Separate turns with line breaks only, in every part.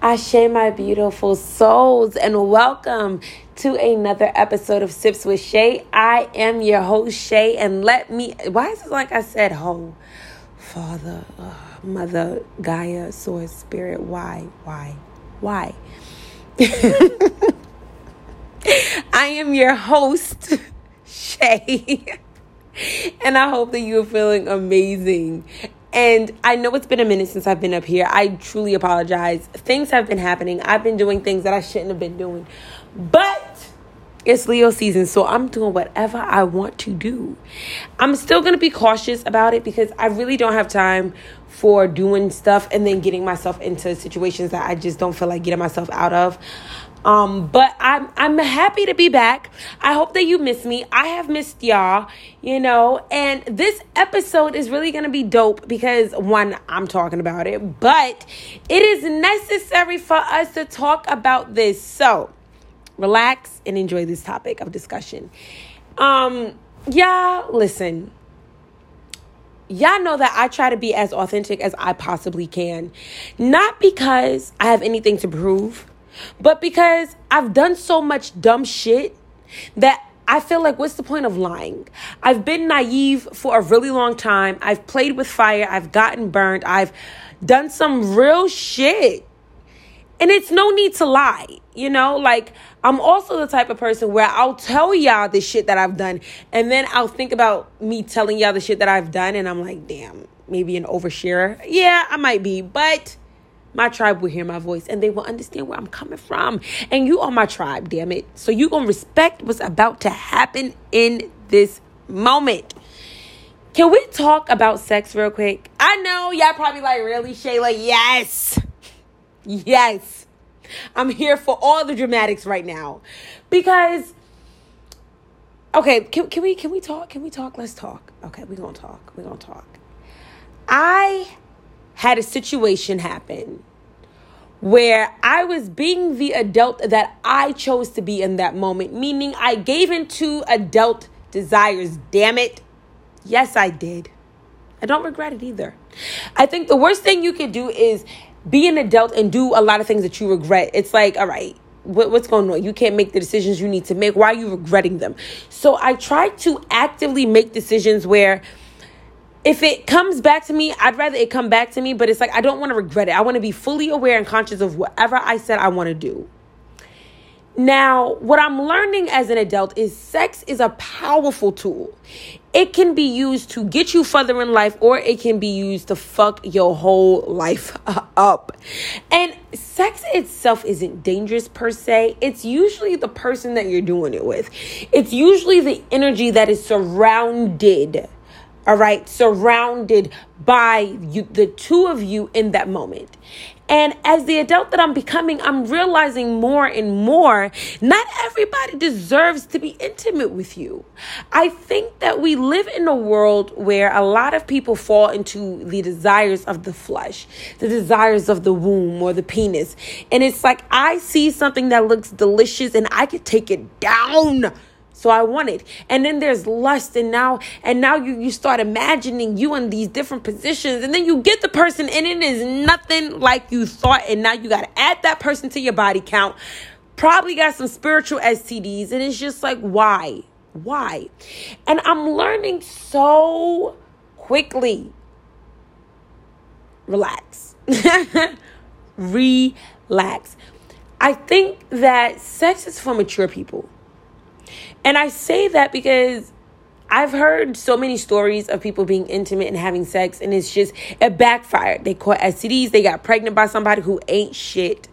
Ashe, my beautiful souls, and welcome to another episode of Sips with Shay. I am your host, Shay, and let me. Why is it like I said, ho? Father, uh, Mother, Gaia, Source, Spirit. Why? Why? Why? I am your host, Shay, and I hope that you are feeling amazing and I know it's been a minute since I've been up here. I truly apologize. Things have been happening. I've been doing things that I shouldn't have been doing. But it's Leo season, so I'm doing whatever I want to do. I'm still going to be cautious about it because I really don't have time for doing stuff and then getting myself into situations that I just don't feel like getting myself out of. Um, but I'm I'm happy to be back. I hope that you miss me. I have missed y'all, you know, and this episode is really gonna be dope because one, I'm talking about it, but it is necessary for us to talk about this. So relax and enjoy this topic of discussion. Um, y'all, listen. Y'all know that I try to be as authentic as I possibly can. Not because I have anything to prove but because I've done so much dumb shit that I feel like, what's the point of lying? I've been naive for a really long time. I've played with fire. I've gotten burned. I've done some real shit. And it's no need to lie, you know? Like, I'm also the type of person where I'll tell y'all the shit that I've done, and then I'll think about me telling y'all the shit that I've done, and I'm like, damn, maybe an oversharer. Yeah, I might be, but my tribe will hear my voice and they will understand where I'm coming from. And you are my tribe, damn it. So you gonna respect what's about to happen in this moment. Can we talk about sex real quick? I know y'all probably like, really, Shayla? Yes. Yes. I'm here for all the dramatics right now. Because okay, can, can we can we talk? Can we talk? Let's talk. Okay, we're gonna talk. We're gonna talk. I had a situation happen where I was being the adult that I chose to be in that moment, meaning I gave into adult desires. Damn it. Yes, I did. I don't regret it either. I think the worst thing you could do is be an adult and do a lot of things that you regret. It's like, all right, what, what's going on? You can't make the decisions you need to make. Why are you regretting them? So I try to actively make decisions where if it comes back to me, I'd rather it come back to me, but it's like I don't want to regret it. I want to be fully aware and conscious of whatever I said I want to do. Now, what I'm learning as an adult is sex is a powerful tool. It can be used to get you further in life, or it can be used to fuck your whole life up. And sex itself isn't dangerous per se, it's usually the person that you're doing it with, it's usually the energy that is surrounded all right, surrounded by you, the two of you in that moment. And as the adult that I'm becoming, I'm realizing more and more not everybody deserves to be intimate with you. I think that we live in a world where a lot of people fall into the desires of the flesh, the desires of the womb or the penis. And it's like I see something that looks delicious and I could take it down so I want it. And then there's lust and now and now you you start imagining you in these different positions and then you get the person and it is nothing like you thought and now you got to add that person to your body count. Probably got some spiritual STDs and it's just like why? Why? And I'm learning so quickly. Relax. Relax. I think that sex is for mature people. And I say that because I've heard so many stories of people being intimate and having sex, and it's just it backfired. They caught STDs, they got pregnant by somebody who ain't shit.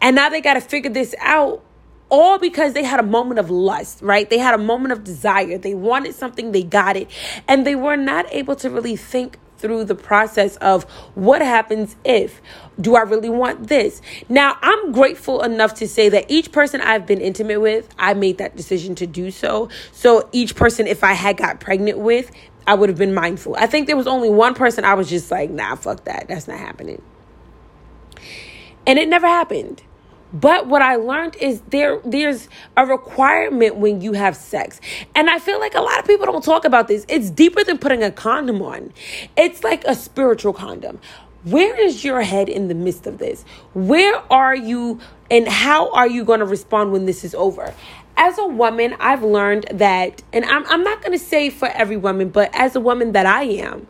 And now they got to figure this out all because they had a moment of lust, right? They had a moment of desire. They wanted something, they got it, and they were not able to really think through the process of what happens if do I really want this? Now, I'm grateful enough to say that each person I've been intimate with, I made that decision to do so. So each person if I had got pregnant with, I would have been mindful. I think there was only one person I was just like, "Nah, fuck that. That's not happening." And it never happened. But what I learned is there there's a requirement when you have sex. And I feel like a lot of people don't talk about this. It's deeper than putting a condom on. It's like a spiritual condom. where is your head in the midst of this? Where are you and how are you going to respond when this is over? As a woman, I've learned that, and I'm, I'm not going to say for every woman, but as a woman that I am,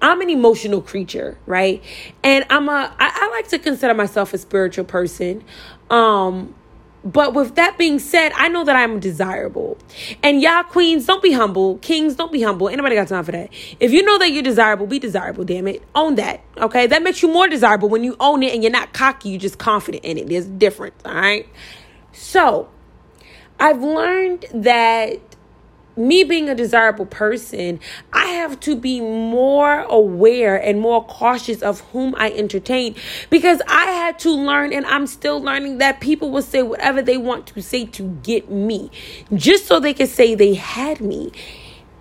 I'm an emotional creature, right? And I'm a, I, I like to consider myself a spiritual person. Um, but with that being said, I know that I'm desirable. And y'all queens, don't be humble. Kings, don't be humble. Anybody got time for that? If you know that you're desirable, be desirable, damn it. Own that. Okay? That makes you more desirable when you own it and you're not cocky, you're just confident in it. There's a difference, all right? So, I've learned that me being a desirable person, I have to be more aware and more cautious of whom I entertain because I had to learn and I'm still learning that people will say whatever they want to say to get me just so they can say they had me.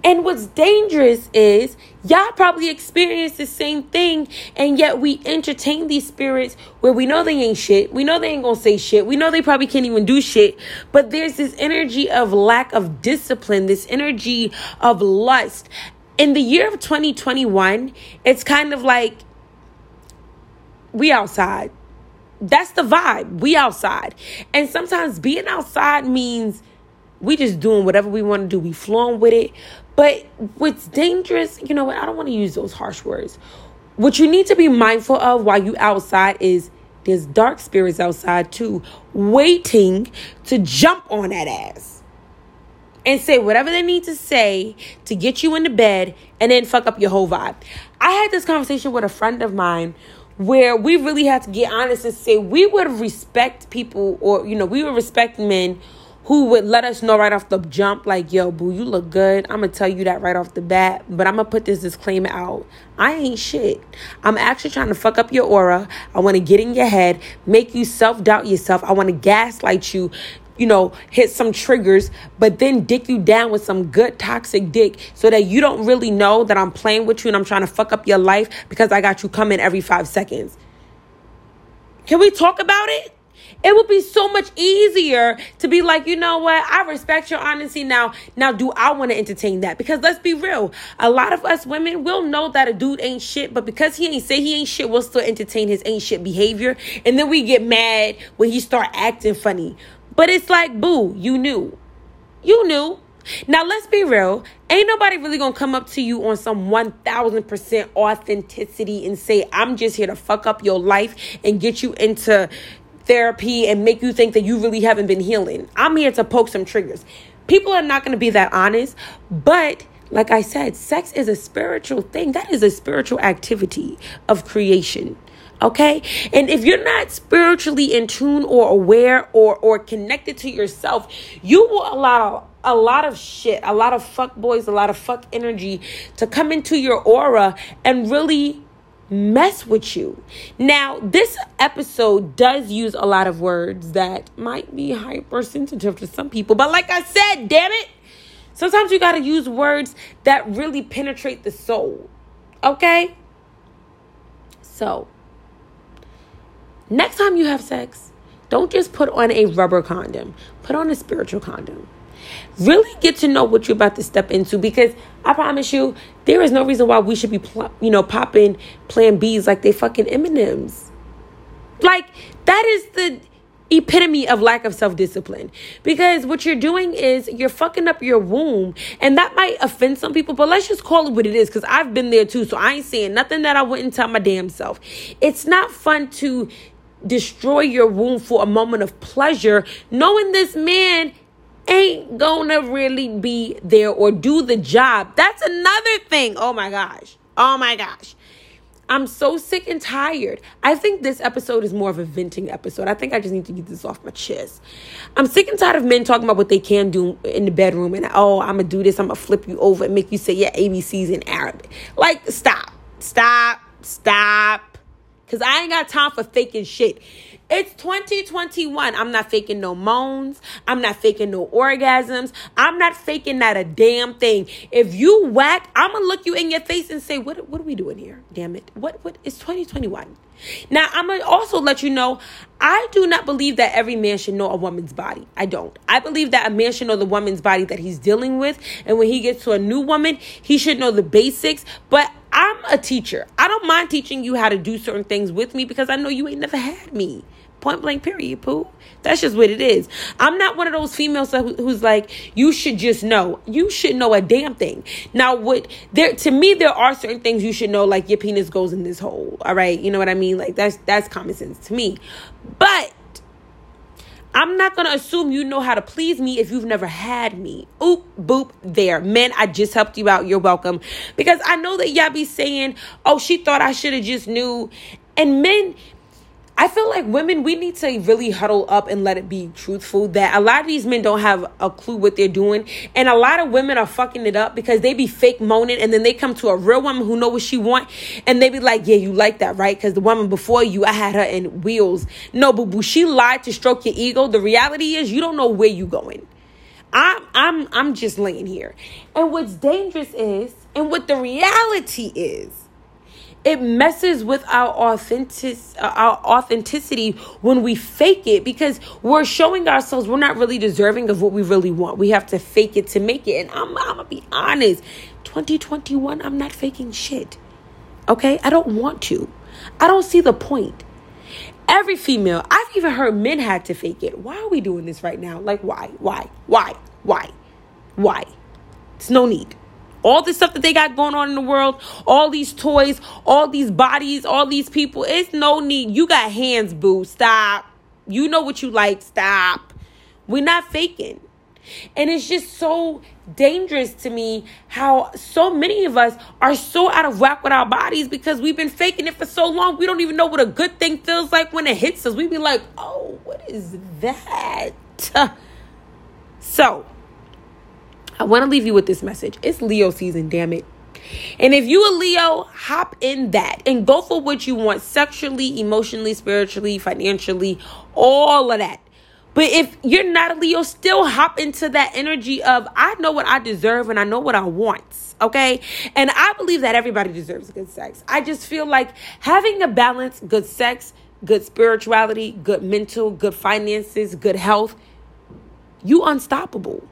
And what's dangerous is y'all probably experience the same thing, and yet we entertain these spirits where we know they ain't shit. We know they ain't gonna say shit. We know they probably can't even do shit. But there's this energy of lack of discipline, this energy of lust. In the year of 2021, it's kind of like we outside. That's the vibe. We outside. And sometimes being outside means we just doing whatever we want to do. We flowing with it. But what's dangerous, you know what? I don't want to use those harsh words. What you need to be mindful of while you outside is there's dark spirits outside too, waiting to jump on that ass and say whatever they need to say to get you into bed and then fuck up your whole vibe. I had this conversation with a friend of mine where we really had to get honest and say we would respect people or you know we would respect men who would let us know right off the jump, like, yo, boo, you look good. I'm gonna tell you that right off the bat, but I'm gonna put this disclaimer out. I ain't shit. I'm actually trying to fuck up your aura. I wanna get in your head, make you self doubt yourself. I wanna gaslight you, you know, hit some triggers, but then dick you down with some good toxic dick so that you don't really know that I'm playing with you and I'm trying to fuck up your life because I got you coming every five seconds. Can we talk about it? It would be so much easier to be like, you know what? I respect your honesty now. Now, do I want to entertain that? Because let's be real. A lot of us women will know that a dude ain't shit, but because he ain't say he ain't shit, we'll still entertain his ain't shit behavior. And then we get mad when he start acting funny. But it's like, boo, you knew. You knew. Now, let's be real. Ain't nobody really gonna come up to you on some 1000% authenticity and say, I'm just here to fuck up your life and get you into therapy and make you think that you really haven't been healing. I'm here to poke some triggers. People are not going to be that honest, but like I said, sex is a spiritual thing. That is a spiritual activity of creation. Okay? And if you're not spiritually in tune or aware or or connected to yourself, you will allow a lot of shit, a lot of fuck boys, a lot of fuck energy to come into your aura and really mess with you. Now, this episode does use a lot of words that might be hypersensitive to some people, but like I said, damn it, sometimes you got to use words that really penetrate the soul. Okay? So, next time you have sex, don't just put on a rubber condom, put on a spiritual condom. Really get to know what you're about to step into because I promise you, there is no reason why we should be, pl- you know, popping Plan Bs like they fucking M&Ms. Like that is the epitome of lack of self discipline. Because what you're doing is you're fucking up your womb. And that might offend some people, but let's just call it what it is. Because I've been there too. So I ain't saying nothing that I wouldn't tell my damn self. It's not fun to destroy your womb for a moment of pleasure, knowing this man ain't gonna really be there or do the job. That's another thing. Oh my gosh. Oh my gosh. I'm so sick and tired. I think this episode is more of a venting episode. I think I just need to get this off my chest. I'm sick and tired of men talking about what they can do in the bedroom and oh, I'm gonna do this, I'm gonna flip you over and make you say yeah ABCs in Arabic. Like, stop, stop, stop. Cause I ain't got time for faking shit. It's 2021. I'm not faking no moans. I'm not faking no orgasms. I'm not faking not a damn thing. If you whack, I'm gonna look you in your face and say, "What? What are we doing here? Damn it! What? What? It's 2021." Now, I'm gonna also let you know I do not believe that every man should know a woman's body. I don't. I believe that a man should know the woman's body that he's dealing with, and when he gets to a new woman, he should know the basics. But I'm a teacher. I don't mind teaching you how to do certain things with me because I know you ain't never had me. Point blank, period, poo. That's just what it is. I'm not one of those females who's like, you should just know. You should know a damn thing. Now, what there to me, there are certain things you should know, like your penis goes in this hole. All right, you know what I mean? Like that's that's common sense to me. But I'm not gonna assume you know how to please me if you've never had me. Oop, boop, there. Men, I just helped you out. You're welcome. Because I know that y'all be saying, oh, she thought I should have just knew. And men, I feel like women, we need to really huddle up and let it be truthful that a lot of these men don't have a clue what they're doing. And a lot of women are fucking it up because they be fake moaning and then they come to a real woman who know what she want and they be like, yeah, you like that, right? Because the woman before you, I had her in wheels. No, boo boo, she lied to stroke your ego. The reality is you don't know where you going. I'm I'm I'm just laying here. And what's dangerous is, and what the reality is, it messes with our authentic uh, our authenticity when we fake it because we're showing ourselves we're not really deserving of what we really want. We have to fake it to make it. And I'm, I'm gonna be honest, 2021, I'm not faking shit. Okay, I don't want to. I don't see the point. Every female, I've even heard men had to fake it. Why are we doing this right now? Like, why? Why? Why? Why? Why? It's no need all the stuff that they got going on in the world, all these toys, all these bodies, all these people. It's no need. You got hands, boo. Stop. You know what you like. Stop. We're not faking. And it's just so dangerous to me how so many of us are so out of whack with our bodies because we've been faking it for so long. We don't even know what a good thing feels like when it hits us. We be like, oh, what is that? So, I want to leave you with this message. It's Leo season, damn it. And if you a Leo, hop in that and go for what you want sexually, emotionally, spiritually, financially, all of that. But if you're not a Leo, still hop into that energy of I know what I deserve and I know what I want. Okay. And I believe that everybody deserves good sex. I just feel like having a balance, good sex, good spirituality, good mental, good finances, good health, you unstoppable.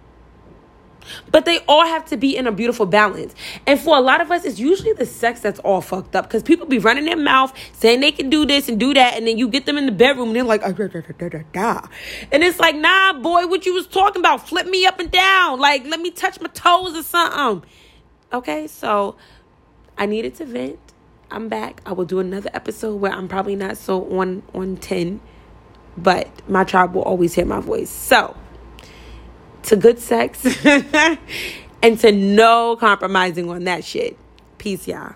But they all have to be in a beautiful balance. And for a lot of us, it's usually the sex that's all fucked up because people be running their mouth saying they can do this and do that. And then you get them in the bedroom and they're like, da, da, da, da, da. and it's like, nah, boy, what you was talking about? Flip me up and down. Like, let me touch my toes or something. Okay, so I needed to vent. I'm back. I will do another episode where I'm probably not so on on 10, but my tribe will always hear my voice. So, to good sex and to no compromising on that shit. Peace, y'all.